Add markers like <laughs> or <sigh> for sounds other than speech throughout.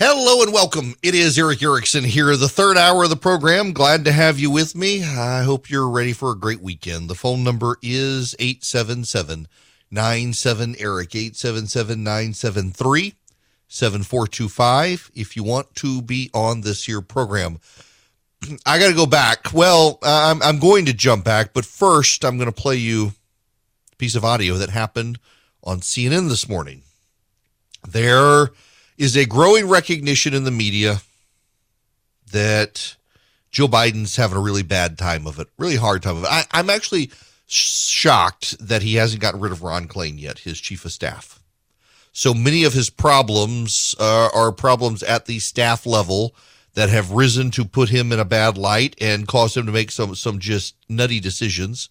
Hello and welcome. It is Erick Erickson here, the third hour of the program. Glad to have you with me. I hope you're ready for a great weekend. The phone number is 877 97 Eric, 877 973 7425. If you want to be on this here program, <clears throat> I got to go back. Well, I'm, I'm going to jump back, but first I'm going to play you a piece of audio that happened on CNN this morning. There is a growing recognition in the media that Joe Biden's having a really bad time of it, really hard time of it. I, I'm actually shocked that he hasn't gotten rid of Ron Klain yet, his chief of staff. So many of his problems uh, are problems at the staff level that have risen to put him in a bad light and cause him to make some some just nutty decisions.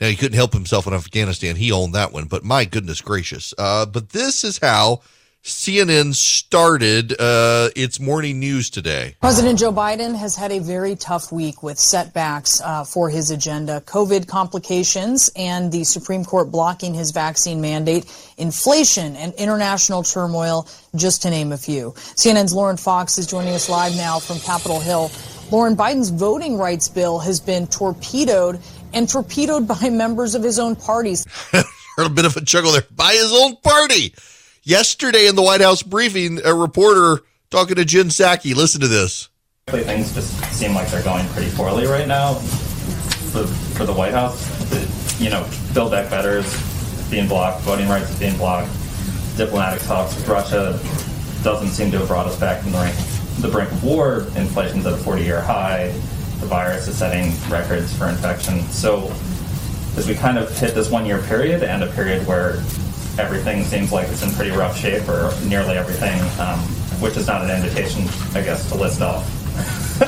Now he couldn't help himself in Afghanistan; he owned that one. But my goodness gracious! Uh, but this is how CNN started uh, its morning news today. President Joe Biden has had a very tough week with setbacks uh, for his agenda, COVID complications, and the Supreme Court blocking his vaccine mandate, inflation, and international turmoil, just to name a few. CNN's Lauren Fox is joining us live now from Capitol Hill. Lauren, Biden's voting rights bill has been torpedoed and torpedoed by <laughs> members of his own parties. <laughs> a bit of a chuckle there by his own party. Yesterday in the White House briefing, a reporter talking to Jen Psaki. Listen to this. Things just seem like they're going pretty poorly right now for, for the White House. You know, Build Back Better is being blocked, voting rights is being blocked, diplomatic talks with Russia doesn't seem to have brought us back from the, rank, the brink of war. Inflation's at a 40 year high. The virus is setting records for infection. So, as we kind of hit this one year period and a period where everything seems like it's in pretty rough shape, or nearly everything, um, which is not an invitation, I guess, to list off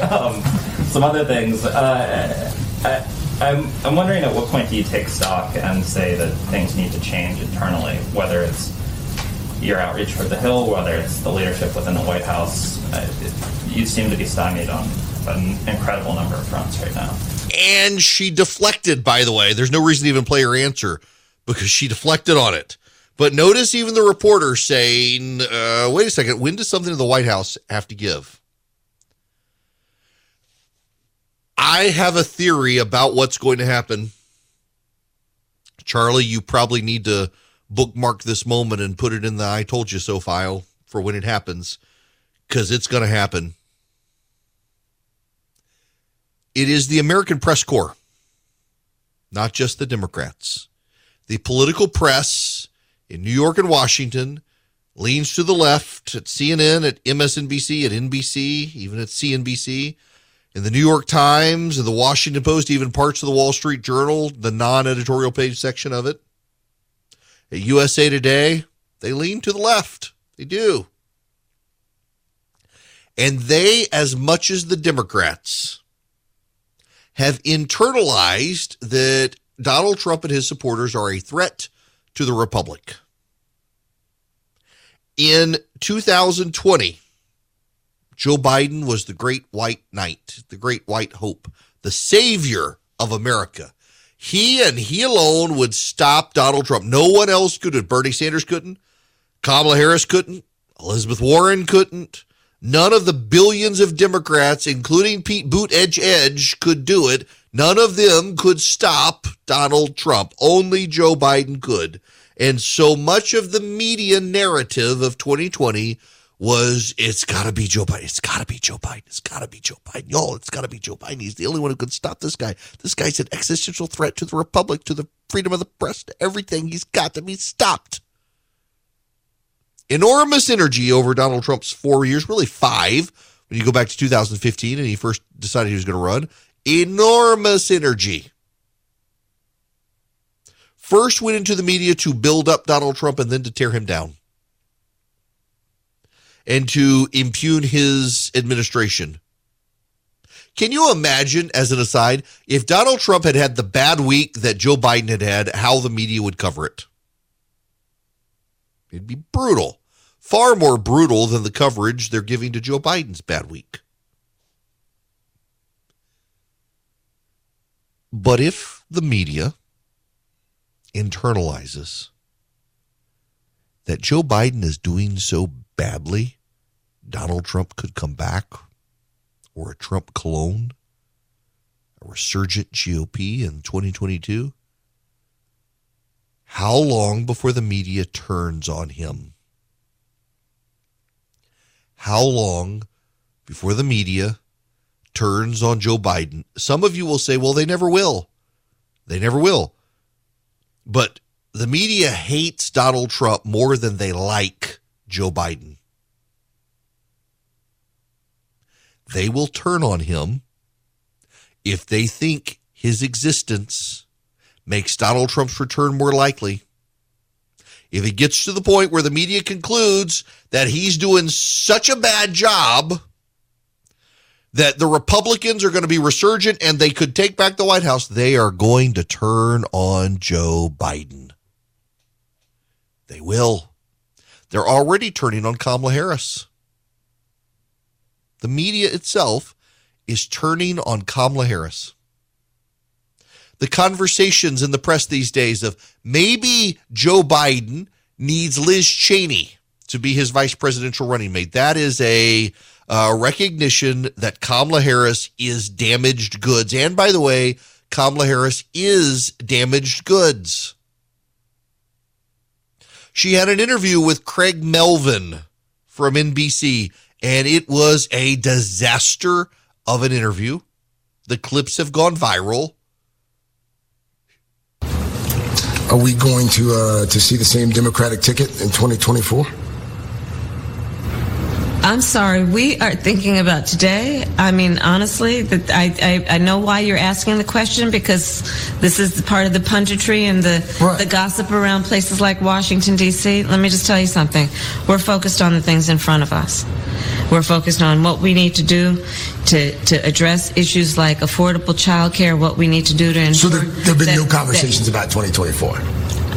<laughs> um, some other things. Uh, I, I'm, I'm wondering at what point do you take stock and say that things need to change internally, whether it's your outreach for the Hill, whether it's the leadership within the White House. Uh, it, you seem to be stymied on an incredible number of fronts right now. And she deflected, by the way. There's no reason to even play her answer because she deflected on it. But notice even the reporter saying, uh, wait a second, when does something in the White House have to give? I have a theory about what's going to happen. Charlie, you probably need to bookmark this moment and put it in the I told you so file for when it happens because it's going to happen. It is the American press corps, not just the Democrats. The political press in New York and Washington leans to the left at CNN, at MSNBC, at NBC, even at CNBC, in the New York Times, in the Washington Post, even parts of the Wall Street Journal, the non editorial page section of it. At USA Today, they lean to the left. They do. And they, as much as the Democrats, have internalized that Donald Trump and his supporters are a threat to the Republic. In 2020, Joe Biden was the great white knight, the great white hope, the savior of America. He and he alone would stop Donald Trump. No one else could. Bernie Sanders couldn't. Kamala Harris couldn't. Elizabeth Warren couldn't. None of the billions of Democrats, including Pete Buttigieg, could do it. None of them could stop Donald Trump. Only Joe Biden could. And so much of the media narrative of 2020 was it's got to be Joe Biden. It's got to be Joe Biden. It's got to be Joe Biden. Y'all, it's got to be Joe Biden. He's the only one who can stop this guy. This guy's an existential threat to the republic, to the freedom of the press, to everything. He's got to be stopped. Enormous energy over Donald Trump's four years, really five, when you go back to 2015 and he first decided he was going to run. Enormous energy first went into the media to build up Donald Trump and then to tear him down and to impugn his administration. Can you imagine, as an aside, if Donald Trump had had the bad week that Joe Biden had had, how the media would cover it? It'd be brutal. Far more brutal than the coverage they're giving to Joe Biden's bad week. But if the media internalizes that Joe Biden is doing so badly Donald Trump could come back or a Trump clone, a resurgent GOP in 2022? How long before the media turns on him? How long before the media turns on Joe Biden? Some of you will say, well, they never will. They never will. But the media hates Donald Trump more than they like Joe Biden. They will turn on him if they think his existence makes Donald Trump's return more likely. If it gets to the point where the media concludes that he's doing such a bad job that the Republicans are going to be resurgent and they could take back the White House, they are going to turn on Joe Biden. They will. They're already turning on Kamala Harris. The media itself is turning on Kamala Harris. The conversations in the press these days of maybe Joe Biden needs Liz Cheney to be his vice presidential running mate. That is a uh, recognition that Kamala Harris is damaged goods. And by the way, Kamala Harris is damaged goods. She had an interview with Craig Melvin from NBC, and it was a disaster of an interview. The clips have gone viral. Are we going to uh, to see the same Democratic ticket in 2024? I'm sorry. We are thinking about today. I mean, honestly, that I, I, I know why you're asking the question because this is part of the punditry and the right. the gossip around places like Washington D.C. Let me just tell you something. We're focused on the things in front of us. We're focused on what we need to do to, to address issues like affordable child care, what we need to do to ensure. So there, have been that, no conversations that, about 2024.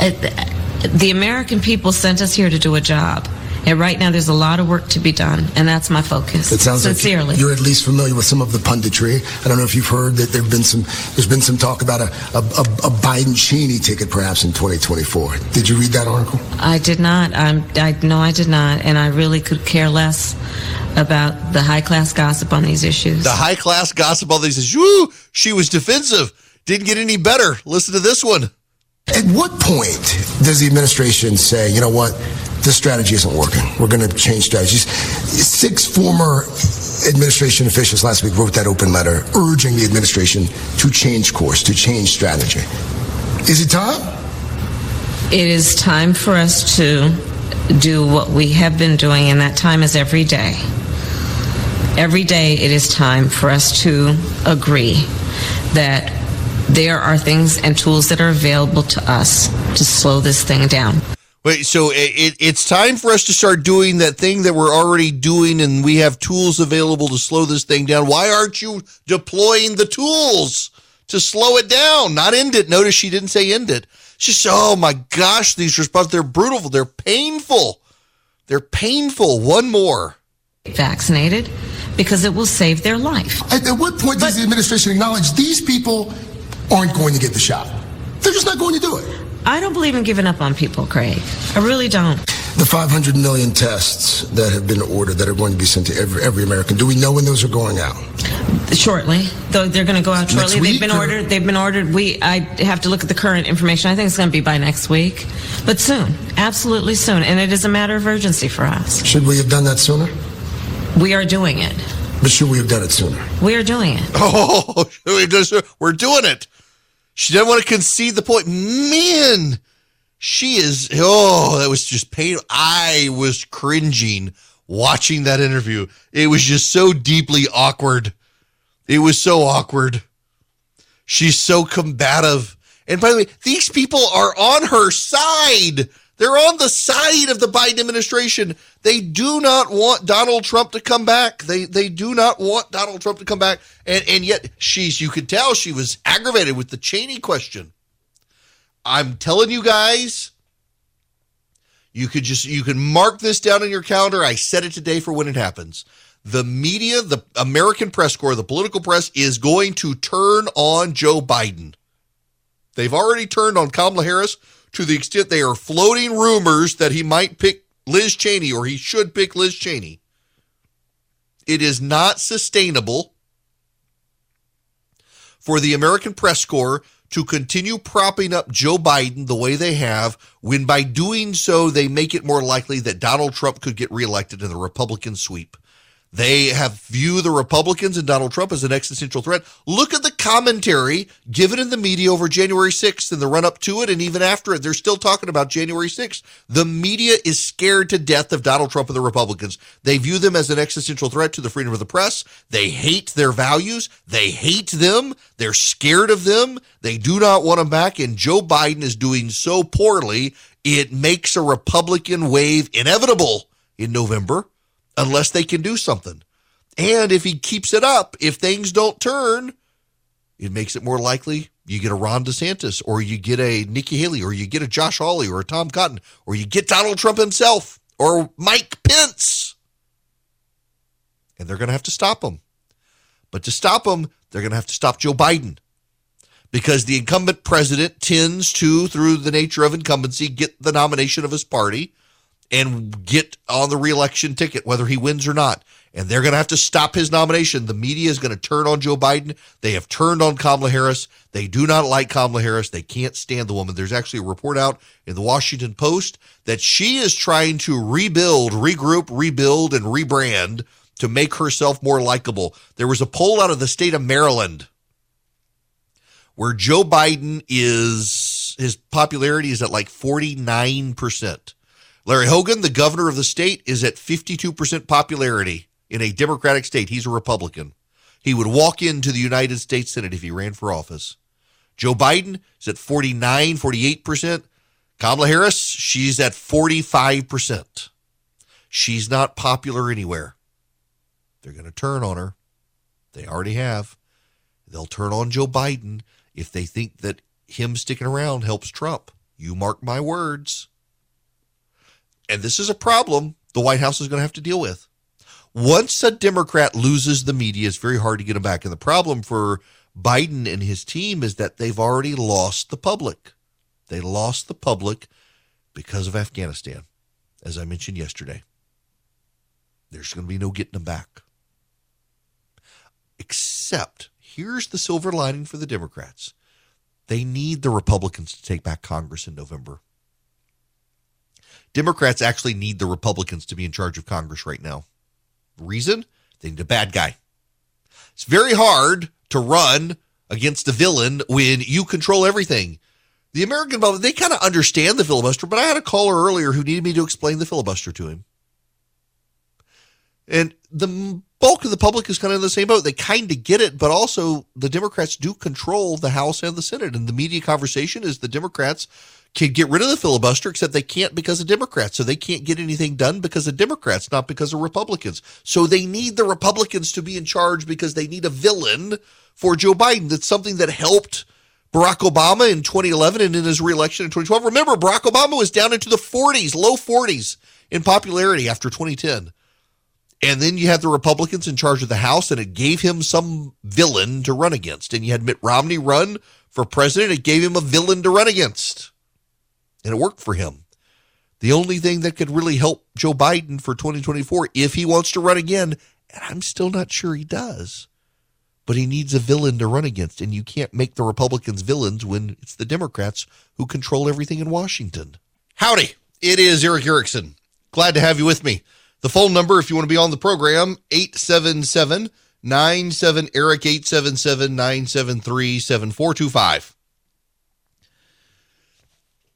Uh, the American people sent us here to do a job. And right now, there's a lot of work to be done, and that's my focus. It sounds sincerely. Like you're at least familiar with some of the punditry. I don't know if you've heard that there've been some. There's been some talk about a a, a Biden Cheney ticket perhaps in 2024. Did you read that article? I did not. I'm. I no, I did not, and I really could care less about the high class gossip on these issues. The high class gossip on these issues. Woo! She was defensive. Didn't get any better. Listen to this one. At what point does the administration say, you know what, this strategy isn't working. We're going to change strategies. Six former administration officials last week wrote that open letter urging the administration to change course, to change strategy. Is it time? It is time for us to do what we have been doing, and that time is every day. Every day it is time for us to agree that there are things and tools that are available to us to slow this thing down. Wait, so it, it's time for us to start doing that thing that we're already doing, and we have tools available to slow this thing down. Why aren't you deploying the tools to slow it down, not end it? Notice she didn't say end it. She said, "Oh my gosh, these responses they're brutal, they're painful, they're painful." One more, vaccinated, because it will save their life. At, at what point but, does the administration acknowledge these people aren't going to get the shot? They're just not going to do it. I don't believe in giving up on people, Craig. I really don't. The 500 million tests that have been ordered that are going to be sent to every, every American. Do we know when those are going out? Shortly, though they're going to go out shortly. They've been or? ordered. They've been ordered. We I have to look at the current information. I think it's going to be by next week, but soon, absolutely soon, and it is a matter of urgency for us. Should we have done that sooner? We are doing it. But should we have done it sooner? We are doing it. <laughs> Oh, we're doing it. She doesn't want to concede the point. Man, she is. Oh, that was just pain. I was cringing watching that interview. It was just so deeply awkward. It was so awkward. She's so combative. And by the way, these people are on her side. They're on the side of the Biden administration. They do not want Donald Trump to come back. They they do not want Donald Trump to come back. And and yet she's you could tell she was aggravated with the Cheney question. I'm telling you guys, you could just you can mark this down on your calendar. I said it today for when it happens. The media, the American press corps, the political press is going to turn on Joe Biden. They've already turned on Kamala Harris to the extent they are floating rumors that he might pick Liz Cheney or he should pick Liz Cheney. It is not sustainable for the American press corps to continue propping up Joe Biden the way they have, when by doing so, they make it more likely that Donald Trump could get reelected in the Republican sweep. They have view the Republicans and Donald Trump as an existential threat. Look at the commentary given in the media over January 6th and the run up to it and even after it. They're still talking about January 6th. The media is scared to death of Donald Trump and the Republicans. They view them as an existential threat to the freedom of the press. They hate their values. They hate them. They're scared of them. They do not want them back. And Joe Biden is doing so poorly, it makes a Republican wave inevitable in November unless they can do something. And if he keeps it up, if things don't turn, it makes it more likely you get a Ron DeSantis or you get a Nikki Haley or you get a Josh Hawley or a Tom Cotton or you get Donald Trump himself or Mike Pence. And they're going to have to stop him. But to stop him, they're going to have to stop Joe Biden because the incumbent president tends to, through the nature of incumbency, get the nomination of his party and get on the reelection ticket, whether he wins or not. And they're going to have to stop his nomination. The media is going to turn on Joe Biden. They have turned on Kamala Harris. They do not like Kamala Harris. They can't stand the woman. There's actually a report out in the Washington Post that she is trying to rebuild, regroup, rebuild, and rebrand to make herself more likable. There was a poll out of the state of Maryland where Joe Biden is, his popularity is at like 49%. Larry Hogan, the governor of the state, is at 52% popularity in a Democratic state. He's a Republican. He would walk into the United States Senate if he ran for office. Joe Biden is at 49, 48%. Kamala Harris, she's at 45%. She's not popular anywhere. They're going to turn on her. They already have. They'll turn on Joe Biden if they think that him sticking around helps Trump. You mark my words. And this is a problem the White House is going to have to deal with. Once a Democrat loses the media, it's very hard to get them back. And the problem for Biden and his team is that they've already lost the public. They lost the public because of Afghanistan, as I mentioned yesterday. There's going to be no getting them back. Except, here's the silver lining for the Democrats they need the Republicans to take back Congress in November. Democrats actually need the Republicans to be in charge of Congress right now. Reason? They need a bad guy. It's very hard to run against a villain when you control everything. The American public, they kind of understand the filibuster, but I had a caller earlier who needed me to explain the filibuster to him. And the bulk of the public is kind of in the same boat. They kind of get it, but also the Democrats do control the House and the Senate. And the media conversation is the Democrats can get rid of the filibuster, except they can't because of Democrats. So they can't get anything done because of Democrats, not because of Republicans. So they need the Republicans to be in charge because they need a villain for Joe Biden. That's something that helped Barack Obama in 2011 and in his reelection in 2012. Remember, Barack Obama was down into the 40s, low 40s in popularity after 2010. And then you had the Republicans in charge of the House, and it gave him some villain to run against. And you had Mitt Romney run for president, it gave him a villain to run against and it worked for him. The only thing that could really help Joe Biden for 2024, if he wants to run again, and I'm still not sure he does, but he needs a villain to run against. And you can't make the Republicans villains when it's the Democrats who control everything in Washington. Howdy, it is Erick Erickson. Glad to have you with me. The phone number, if you want to be on the program, 877 97 Eric 877 973 7425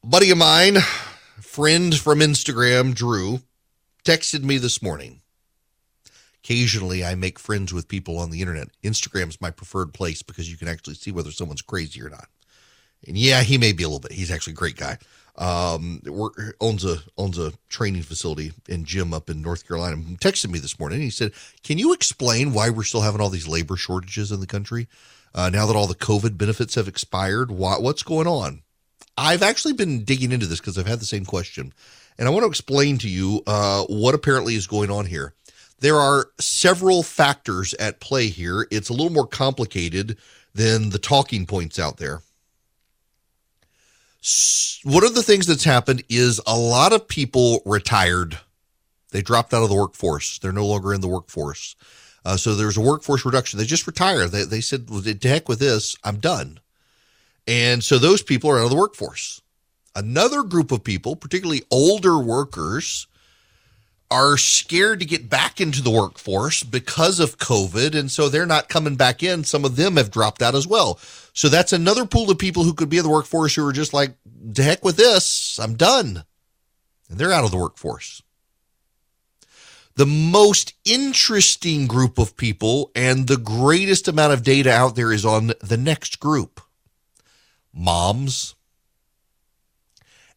buddy of mine, friend from Instagram, Drew, texted me this morning. Occasionally, I make friends with people on the internet. Instagram's my preferred place because you can actually see whether someone's crazy or not. And yeah, he may be a little bit. He's actually a great guy. Um, owns a owns a training facility and gym up in North Carolina. He texted me this morning. He said, "Can you explain why we're still having all these labor shortages in the country uh, now that all the COVID benefits have expired? Why, what's going on?" I've actually been digging into this because I've had the same question. And I want to explain to you uh, what apparently is going on here. There are several factors at play here. It's a little more complicated than the talking points out there. One of the things that's happened is a lot of people retired. They dropped out of the workforce. They're no longer in the workforce. Uh, so there's a workforce reduction. They just retired. They, they said, well, to heck with this. I'm done. And so those people are out of the workforce. Another group of people, particularly older workers, are scared to get back into the workforce because of COVID. And so they're not coming back in. Some of them have dropped out as well. So that's another pool of people who could be in the workforce who are just like, to heck with this. I'm done. And they're out of the workforce. The most interesting group of people and the greatest amount of data out there is on the next group moms,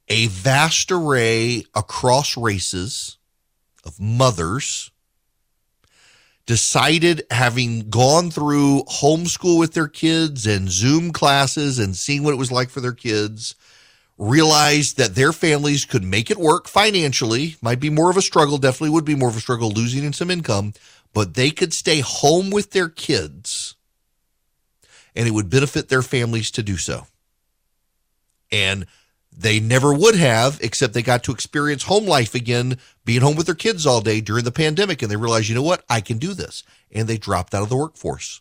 a vast array across races of mothers decided having gone through homeschool with their kids and Zoom classes and seeing what it was like for their kids, realized that their families could make it work financially. Might be more of a struggle, definitely would be more of a struggle losing in some income, but they could stay home with their kids and it would benefit their families to do so. And they never would have, except they got to experience home life again, being home with their kids all day during the pandemic. And they realized, you know what? I can do this. And they dropped out of the workforce.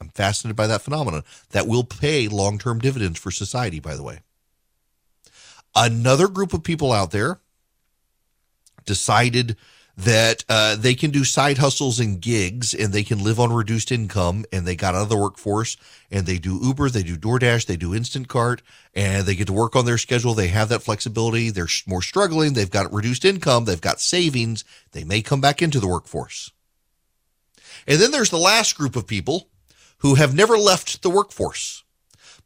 I'm fascinated by that phenomenon that will pay long term dividends for society, by the way. Another group of people out there decided that uh, they can do side hustles and gigs and they can live on reduced income and they got out of the workforce and they do Uber, they do DoorDash, they do Instacart and they get to work on their schedule. They have that flexibility. They're more struggling. They've got reduced income. They've got savings. They may come back into the workforce. And then there's the last group of people who have never left the workforce.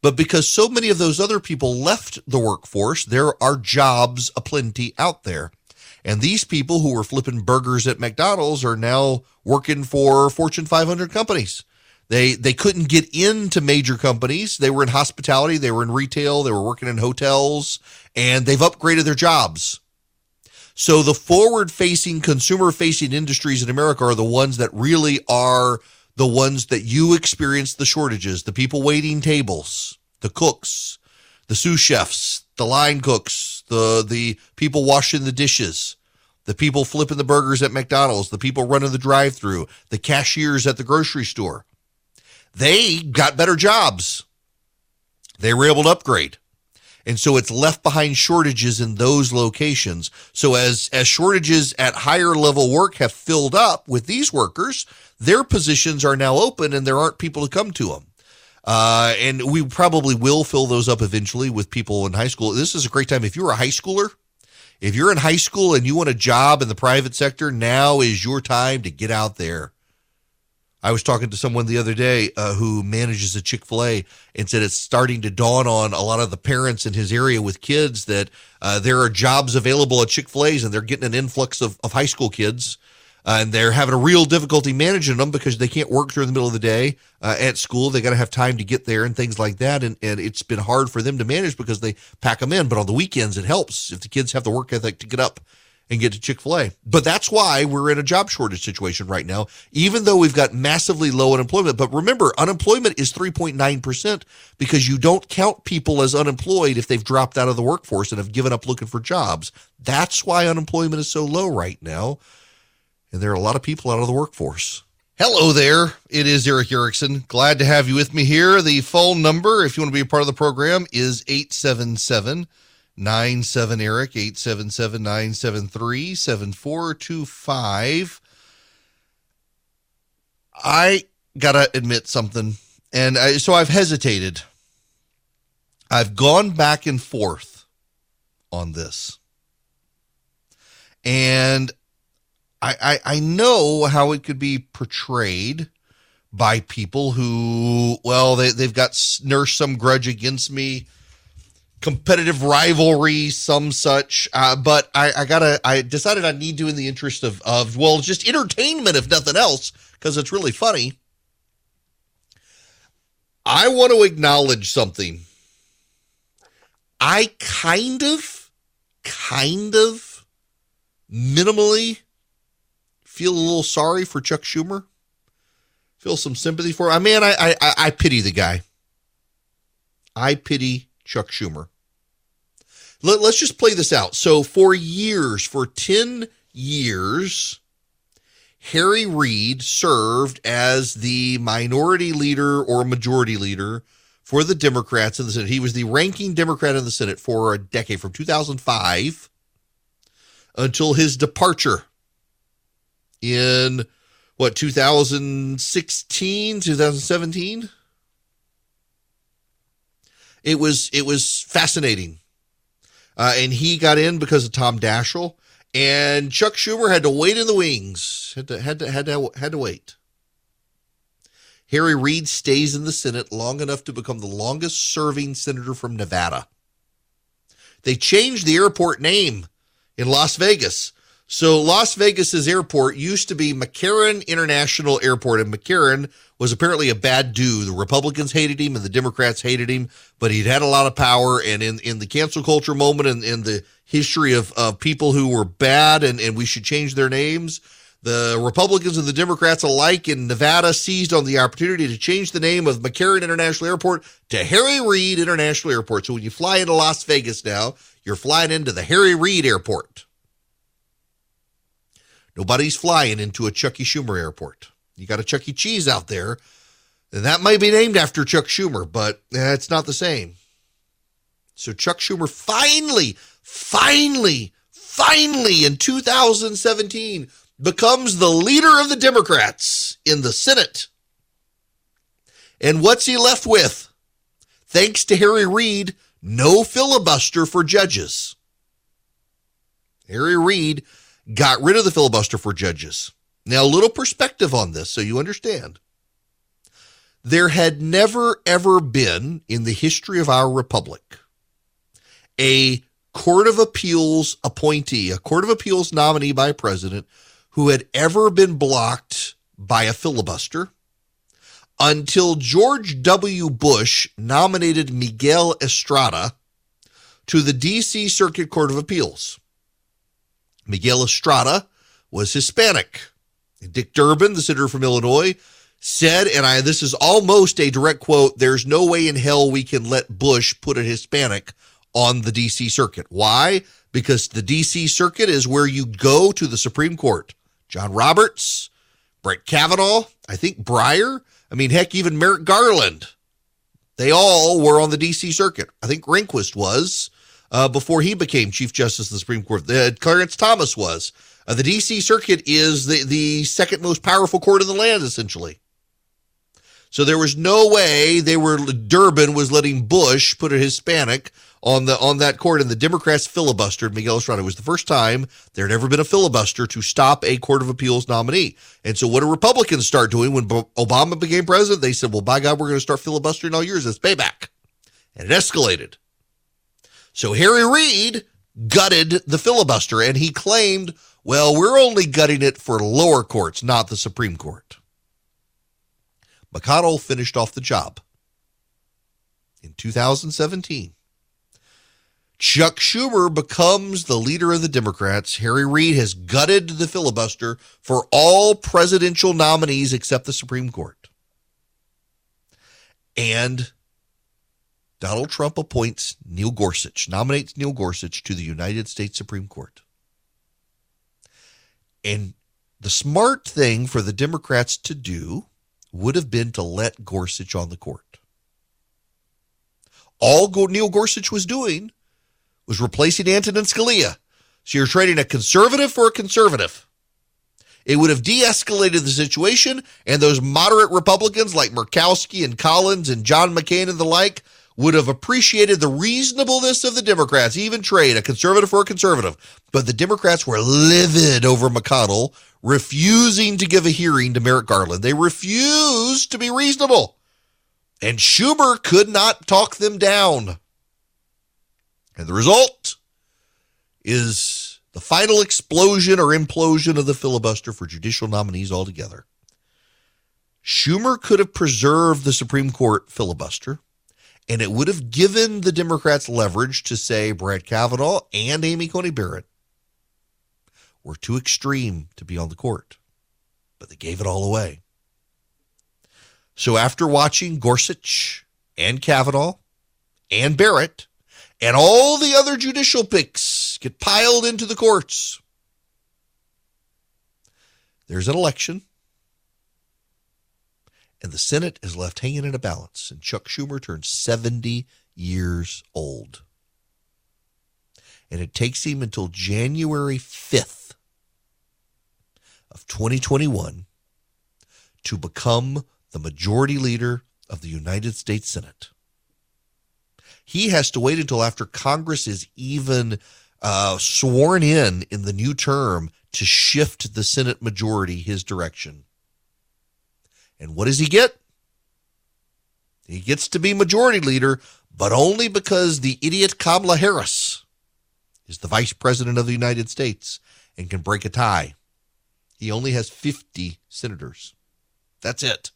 But because so many of those other people left the workforce, there are jobs aplenty out there. And these people who were flipping burgers at McDonald's are now working for Fortune 500 companies. They they couldn't get into major companies. They were in hospitality, they were in retail, they were working in hotels, and they've upgraded their jobs. So the forward-facing consumer-facing industries in America are the ones that really are the ones that you experience the shortages, the people waiting tables, the cooks, the sous chefs, the line cooks, the the people washing the dishes, the people flipping the burgers at McDonald's, the people running the drive-through, the cashiers at the grocery store. They got better jobs. They were able to upgrade. And so it's left behind shortages in those locations. So as, as shortages at higher level work have filled up with these workers, their positions are now open and there aren't people to come to them. Uh, and we probably will fill those up eventually with people in high school. This is a great time. If you're a high schooler, if you're in high school and you want a job in the private sector, now is your time to get out there. I was talking to someone the other day uh, who manages a Chick fil A and said it's starting to dawn on a lot of the parents in his area with kids that uh, there are jobs available at Chick fil A's and they're getting an influx of, of high school kids uh, and they're having a real difficulty managing them because they can't work during the middle of the day uh, at school. They got to have time to get there and things like that. And, and it's been hard for them to manage because they pack them in. But on the weekends, it helps if the kids have the work ethic to get up and get to Chick fil A. But that's why we're in a job shortage situation right now, even though we've got massively low unemployment. But remember, unemployment is 3.9% because you don't count people as unemployed if they've dropped out of the workforce and have given up looking for jobs. That's why unemployment is so low right now and there are a lot of people out of the workforce. Hello there. It is Erick Erickson. Glad to have you with me here. The phone number, if you want to be a part of the program, is 877 97 Eric, 877 973 7425. I got to admit something. And I, so I've hesitated. I've gone back and forth on this. And I, I, I know how it could be portrayed by people who, well, they, they've got nursed some grudge against me, competitive rivalry, some such. Uh, but I, I gotta, I decided I need to in the interest of, of, well, just entertainment, if nothing else, because it's really funny. I want to acknowledge something. I kind of, kind of, minimally feel a little sorry for Chuck Schumer. Feel some sympathy for him. I mean, I, I, I pity the guy. I pity Chuck Schumer. Let, let's just play this out. So, for years, for 10 years, Harry Reid served as the minority leader or majority leader for the Democrats in the Senate. He was the ranking Democrat in the Senate for a decade, from 2005 until his departure in what 2016 2017 it was it was fascinating. Uh, and he got in because of tom daschle and chuck schumer had to wait in the wings. Had to had to had to had to wait. Harry reid stays in the senate long enough to become the longest serving senator from nevada. They changed the airport name in las vegas so Las Vegas's airport used to be McCarran International Airport, and McCarran was apparently a bad dude. The Republicans hated him and the Democrats hated him, but he'd had a lot of power. And in, in the cancel culture moment and in, in the history of, of people who were bad and, and we should change their names, the Republicans and the Democrats alike in Nevada seized on the opportunity to change the name of McCarran International Airport to Harry Reid International Airport. So when you fly into Las Vegas now, you're flying into the Harry Reid Airport. Nobody's flying into a Chucky Schumer airport. You got a Chuck E. Cheese out there, and that might be named after Chuck Schumer, but it's not the same. So Chuck Schumer finally, finally, finally in 2017 becomes the leader of the Democrats in the Senate. And what's he left with? Thanks to Harry Reid, no filibuster for judges. Harry Reid got rid of the filibuster for judges. Now, a little perspective on this so you understand. There had never, ever been in the history of our republic a Court of Appeals appointee, a Court of Appeals nominee by a president who had ever been blocked by a filibuster until George W. Bush nominated Miguel Estrada to the D.C. Circuit Court of Appeals. Miguel Estrada was Hispanic. Dick Durbin, the senator from Illinois, said, and I this is almost a direct quote, there's no way in hell we can let Bush put a Hispanic on the DC circuit. Why? Because the DC circuit is where you go to the Supreme Court. John Roberts, Brett Kavanaugh, I think Breyer, I mean, heck, even Merrick Garland. They all were on the DC circuit. I think Rehnquist was uh, before he became Chief Justice of the Supreme Court. Uh, Clarence Thomas was. Uh, the D.C. Circuit is the, the second most powerful court in the land, essentially. So there was no way they were Durbin was letting Bush put a Hispanic on the on that court, and the Democrats filibustered Miguel Estrada. It was the first time there had ever been a filibuster to stop a Court of Appeals nominee. And so, what do Republicans start doing when Obama became president? They said, "Well, by God, we're going to start filibustering all years as payback," and it escalated. So Harry Reid gutted the filibuster and he claimed, well, we're only gutting it for lower courts, not the Supreme Court. McConnell finished off the job in 2017. Chuck Schumer becomes the leader of the Democrats. Harry Reid has gutted the filibuster for all presidential nominees except the Supreme Court. And Donald Trump appoints Neil Gorsuch, nominates Neil Gorsuch to the United States Supreme Court. And the smart thing for the Democrats to do would have been to let Gorsuch on the court. All Neil Gorsuch was doing was replacing Antonin Scalia. So you're trading a conservative for a conservative. It would have de escalated the situation, and those moderate Republicans like Murkowski and Collins and John McCain and the like would have appreciated the reasonableness of the Democrats, even trade a conservative for a conservative. But the Democrats were livid over McConnell refusing to give a hearing to Merrick Garland. They refused to be reasonable. And Schumer could not talk them down. And the result is the final explosion or implosion of the filibuster for judicial nominees altogether. Schumer could have preserved the Supreme Court filibuster and it would have given the Democrats leverage to say Brett Kavanaugh and Amy Coney Barrett were too extreme to be on the court, but they gave it all away. So after watching Gorsuch and Kavanaugh and Barrett and all the other judicial picks get piled into the courts, there's an election, and the Senate is left hanging in a balance, and Chuck Schumer turns 70 years old. And it takes him until January 5th of 2021 to become the majority leader of the United States Senate. He has to wait until after Congress is even uh, sworn in in the new term to shift the Senate majority his direction. And what does he get? He gets to be majority leader, but only because the idiot Kamala Harris is the vice president of the United States and can break a tie. He only has 50 senators. That's it.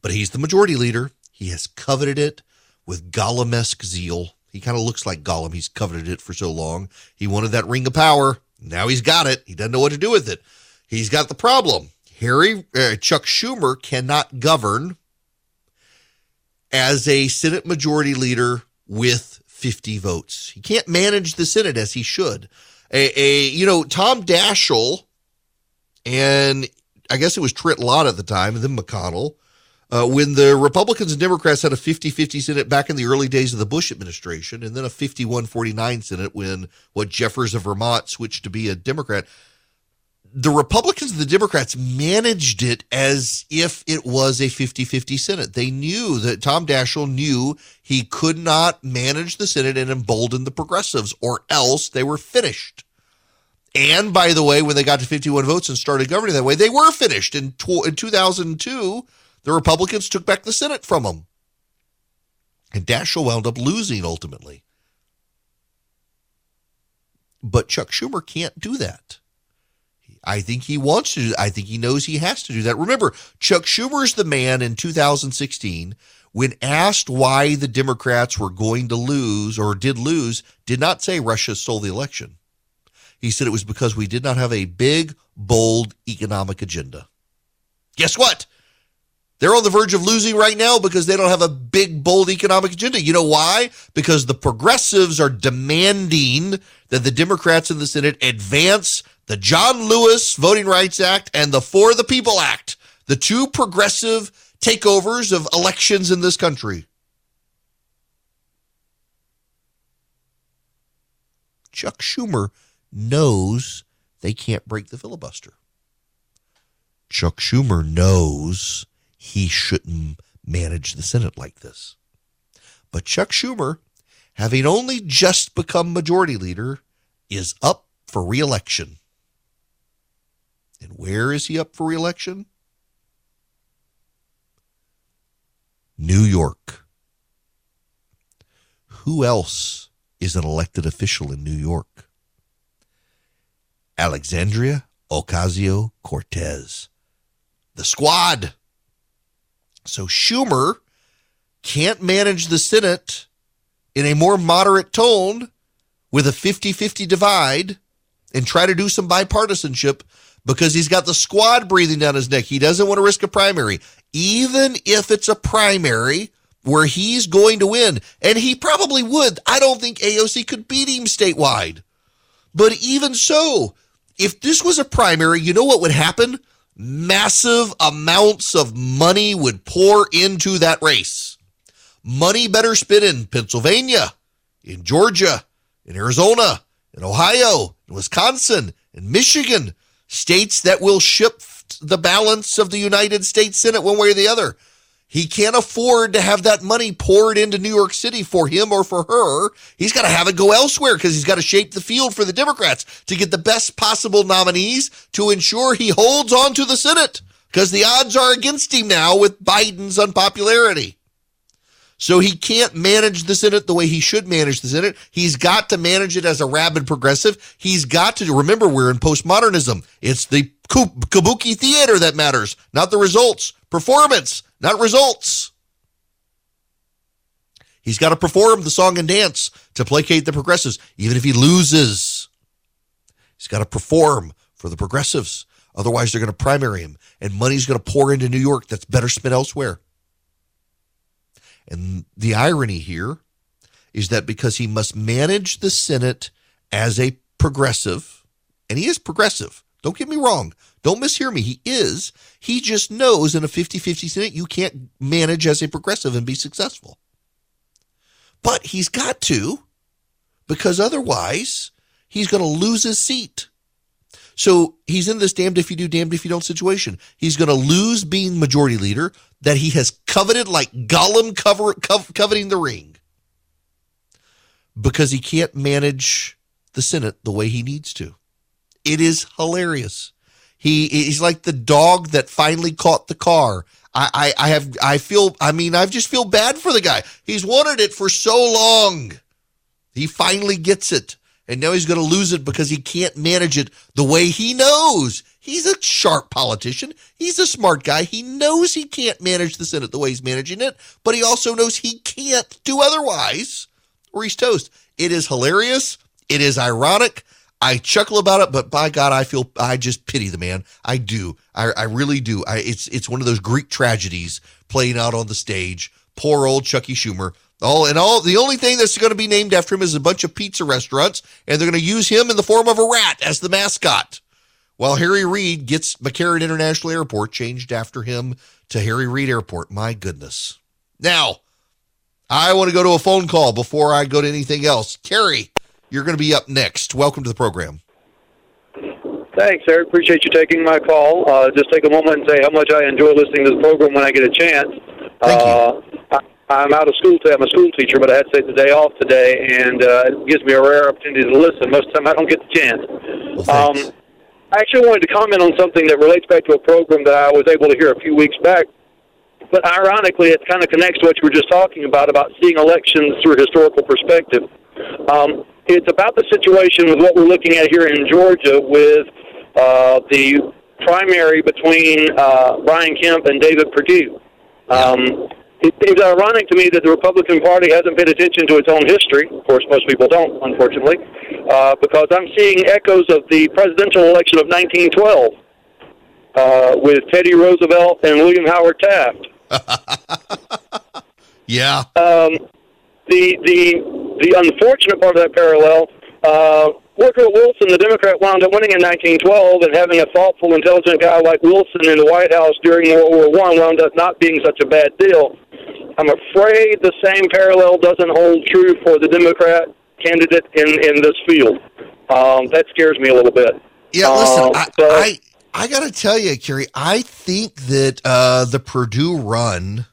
But he's the majority leader. He has coveted it with Gollum-esque zeal. He kind of looks like Gollum. He's coveted it for so long. He wanted that ring of power. Now he's got it. He doesn't know what to do with it. He's got the problem. Harry uh, Chuck Schumer cannot govern as a Senate majority leader with 50 votes. He can't manage the Senate as he should. A, a you know Tom Daschle and I guess it was Trent Lott at the time, and then McConnell. Uh, when the Republicans and Democrats had a 50 50 Senate back in the early days of the Bush administration, and then a 51 49 Senate when what Jeffords of Vermont switched to be a Democrat, the Republicans and the Democrats managed it as if it was a 50 50 Senate. They knew that Tom Daschle knew he could not manage the Senate and embolden the progressives, or else they were finished. And by the way, when they got to 51 votes and started governing that way, they were finished. In, in 2002, the Republicans took back the Senate from them. And Daschle wound up losing ultimately. But Chuck Schumer can't do that. I think he wants to I think he knows he has to do that. Remember, Chuck Schumer is the man in 2016 when asked why the Democrats were going to lose or did lose, did not say Russia stole the election. He said it was because we did not have a big, bold economic agenda. Guess what? They're on the verge of losing right now because they don't have a big, bold economic agenda. You know why? Because the progressives are demanding that the Democrats in the Senate advance the John Lewis Voting Rights Act and the For the People Act, the two progressive takeovers of elections in this country. Chuck Schumer knows they can't break the filibuster. Chuck Schumer knows he shouldn't manage the Senate like this. But Chuck Schumer, having only just become majority leader, is up for reelection. And where is he up for reelection? New York. Who else is an elected official in New York? Alexandria Ocasio Cortez. The squad. So Schumer can't manage the Senate in a more moderate tone with a 50 50 divide and try to do some bipartisanship because he's got the squad breathing down his neck. He doesn't want to risk a primary, even if it's a primary where he's going to win. And he probably would. I don't think AOC could beat him statewide. But even so, if this was a primary, you know what would happen? Massive amounts of money would pour into that race. Money better spent in Pennsylvania, in Georgia, in Arizona, in Ohio, in Wisconsin, in Michigan, states that will shift the balance of the United States Senate one way or the other. He can't afford to have that money poured into New York City for him or for her. He's got to have it go elsewhere because he's got to shape the field for the Democrats to get the best possible nominees to ensure he holds on to the Senate because the odds are against him now with Biden's unpopularity. So he can't manage the Senate the way he should manage the Senate. He's got to manage it as a rabid progressive. He's got to remember we're in postmodernism. It's the kabuki theater that matters, not the results. Performance, not results. He's got to perform the song and dance to placate the progressives, even if he loses. He's got to perform for the progressives. Otherwise, they're going to primary him, and money's going to pour into New York that's better spent elsewhere. And the irony here is that because he must manage the Senate as a progressive, and he is progressive, Don't get me wrong. Don't mishear me. He is. He just knows in a 50 50 Senate, you can't manage as a progressive and be successful. But he's got to, because otherwise, he's going to lose his seat. So he's in this damned if you do, damned if you don't situation. He's going to lose being majority leader that he has coveted like Gollum cover, coveting the ring because he can't manage the Senate the way he needs to. It is hilarious. He he's like the dog that finally caught the car. I, I, I have I feel I mean I just feel bad for the guy. He's wanted it for so long. He finally gets it. And now he's going to lose it because he can't manage it the way he knows. He's a sharp politician. He's a smart guy. He knows he can't manage the Senate the way he's managing it, but he also knows he can't do otherwise or he's toast. It is hilarious. It is ironic. I chuckle about it, but by God, I feel I just pity the man. I do. I, I really do. I, it's it's one of those Greek tragedies playing out on the stage. Poor old Chucky Schumer. All and all, the only thing that's going to be named after him is a bunch of pizza restaurants, and they're going to use him in the form of a rat as the mascot. While Harry Reid gets McCarran International Airport changed after him to Harry Reid Airport. My goodness. Now, I want to go to a phone call before I go to anything else. Kerry, you're going to be up next. Welcome to the program. Thanks, Erick. Appreciate you taking my call. Uh, just take a moment and say how much I enjoy listening to the program when I get a chance. Thank uh, you. I, am out of school today. I'm a school teacher, but I had to take the day off today, and uh, it gives me a rare opportunity to listen. Most of the time, I don't get the chance. Well, um, I actually wanted to comment on something that relates back to a program that I was able to hear a few weeks back but ironically, it kind of connects to what you were just talking about, about seeing elections through a historical perspective. Um, it's about the situation with what we're looking at here in Georgia with uh, the primary between uh, Brian Kemp and David Perdue. Um, it seems ironic to me that the Republican Party hasn't paid attention to its own history. Of course, most people don't, unfortunately, uh, because I'm seeing echoes of the presidential election of 1912 uh, with Teddy Roosevelt and William Howard Taft. <laughs> yeah. Um, the the the unfortunate part of that parallel, uh, Woodrow Wilson, the Democrat, wound up winning in 1912, and having a thoughtful, intelligent guy like Wilson in the White House during World War One wound up not being such a bad deal. I'm afraid the same parallel doesn't hold true for the Democrat candidate in in this field. Um, that scares me a little bit. Yeah, listen, uh, I, I I got to tell you, Kerry, I think that uh, the Perdue run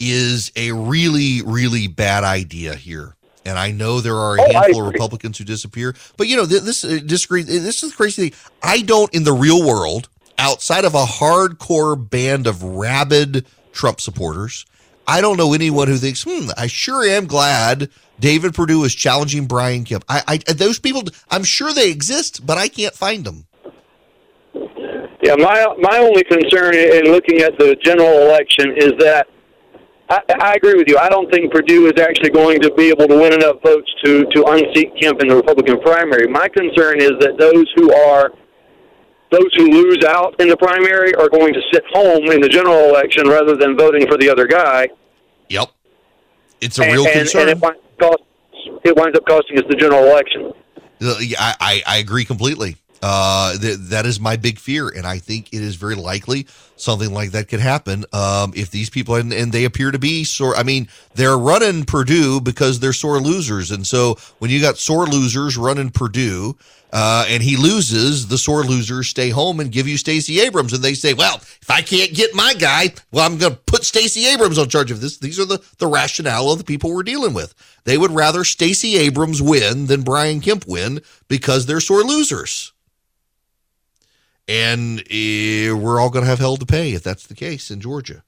is a really, really bad idea here. And I know there are a oh, handful of Republicans who disappear, but you know this uh, disagree. This is the crazy thing. I don't, in the real world, outside of a hardcore band of rabid Trump supporters, I don't know anyone who thinks, "Hmm, I sure am glad David Perdue is challenging Brian Kemp." I, I those people, I'm sure they exist, but I can't find them. Yeah, my my only concern in looking at the general election is that I, I agree with you. I don't think Perdue is actually going to be able to win enough votes to to unseat Kemp in the Republican primary. My concern is that those who are those who lose out in the primary are going to sit home in the general election rather than voting for the other guy. Yep, it's a and, real and, concern. And it, winds cost, it winds up costing us the general election. I, I, I agree completely. Uh, th- that is my big fear, and I think it is very likely something like that could happen um, if these people and, and they appear to be sore. I mean, they're running Perdue because they're sore losers, and so when you got sore losers running Perdue, uh, and he loses, the sore losers stay home and give you Stacey Abrams, and they say, "Well, if I can't get my guy, well, I'm going to put Stacey Abrams on charge of this." These are the the rationale of the people we're dealing with. They would rather Stacey Abrams win than Brian Kemp win because they're sore losers and uh, we're all going to have hell to pay if that's the case in Georgia.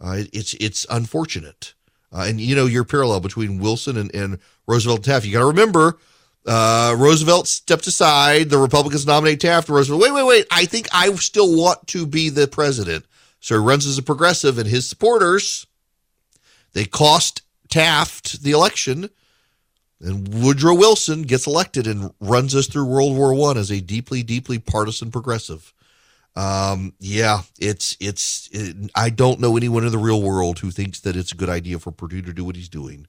Uh, it's it's unfortunate, uh, and you know your parallel between Wilson and, and Roosevelt and Taft. You got to remember, uh, Roosevelt stepped aside. The Republicans nominate Taft. Roosevelt, wait, wait, wait. I think I still want to be the president. So he runs as a progressive, and his supporters they cost Taft the election and Woodrow Wilson gets elected and runs us through World War One as a deeply, deeply partisan progressive. Um, yeah, it's it's. It, I don't know anyone in the real world who thinks that it's a good idea for Perdue to do what he's doing,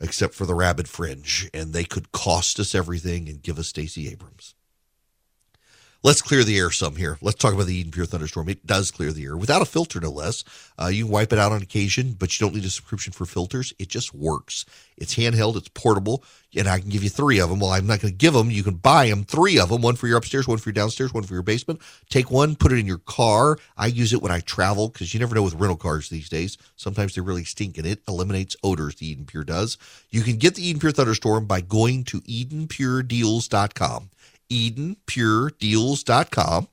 except for the rabid fringe, and they could cost us everything and give us Stacey Abrams. Let's clear the air some here. Let's talk about the Eden Pure Thunderstorm. It does clear the air without a filter, no less. Uh, you can wipe it out on occasion, but you don't need a subscription for filters. It just works. It's handheld, it's portable, and I can give you three of them. Well, I'm not going to give them. You can buy them, three of them, one for your upstairs, one for your downstairs, one for your basement. Take one, put it in your car. I use it when I travel because you never know with rental cars these days. Sometimes they really stink, and it eliminates odors. The Eden Pure does. You can get the Eden Pure Thunderstorm by going to EdenPureDeals.com. EdenPureDeals.com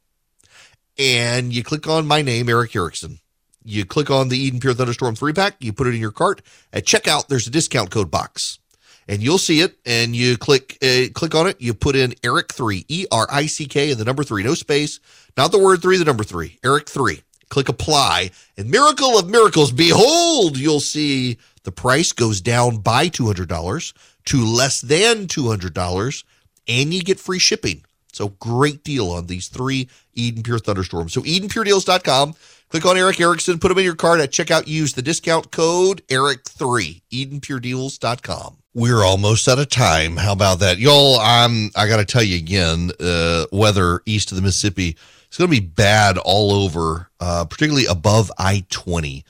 and you click on my name, Erick Erickson. You click on the Eden Pure Thunderstorm three pack, you put it in your cart. At checkout, there's a discount code box, and you'll see it. And you click uh, click on it. You put in Erick three, E R I C K, and the number three, no space, not the word three, the number three, Eric three. Click apply, and miracle of miracles, behold, you'll see the price goes down by two hundred dollars to less than two hundred dollars, and you get free shipping. So great deal on these three Eden Pure Thunderstorms. So EdenPureDeals.com. Click on Erick Erickson, put them in your cart at checkout. Use the discount code ERICK3, EdenPureDeals.com. We're almost out of time. How about that? Y'all, I'm, I got to tell you again, uh, weather east of the Mississippi, it's going to be bad all over, uh, particularly above I 20.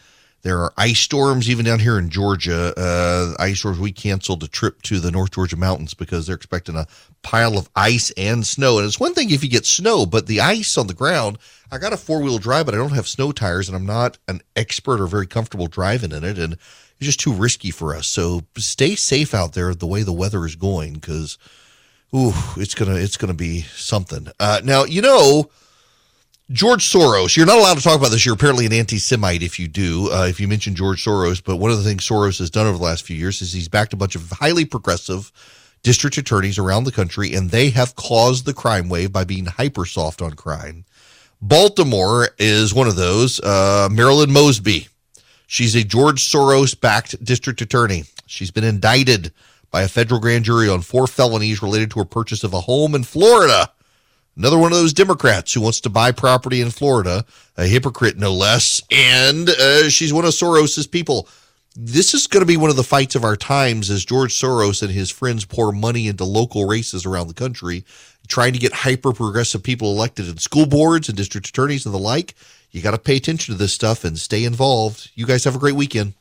There are ice storms even down here in Georgia. Uh, ice storms. We canceled a trip to the North Georgia mountains because they're expecting a pile of ice and snow. And it's one thing if you get snow, but the ice on the ground. I got a four wheel drive, but I don't have snow tires, and I'm not an expert or very comfortable driving in it, and it's just too risky for us. So stay safe out there the way the weather is going, because ooh, it's gonna it's gonna be something. Uh, now you know George Soros, you're not allowed to talk about this. You're apparently an anti Semite if you do, uh, if you mention George Soros. But one of the things Soros has done over the last few years is he's backed a bunch of highly progressive district attorneys around the country, and they have caused the crime wave by being hyper soft on crime. Baltimore is one of those. Uh, Marilyn Mosby, she's a George Soros backed district attorney. She's been indicted by a federal grand jury on four felonies related to her purchase of a home in Florida. Another one of those Democrats who wants to buy property in Florida, a hypocrite no less, and uh, she's one of Soros's people. This is going to be one of the fights of our times as George Soros and his friends pour money into local races around the country, trying to get hyper progressive people elected in school boards and district attorneys and the like. You got to pay attention to this stuff and stay involved. You guys have a great weekend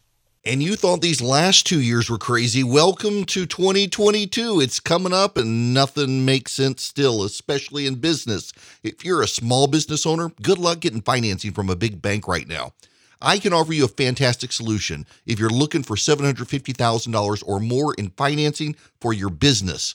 and you thought these last two years were crazy, welcome to 2022. It's coming up and nothing makes sense still, especially in business. If you're a small business owner, good luck getting financing from a big bank right now. I can offer you a fantastic solution if you're looking for $750,000 or more in financing for your business.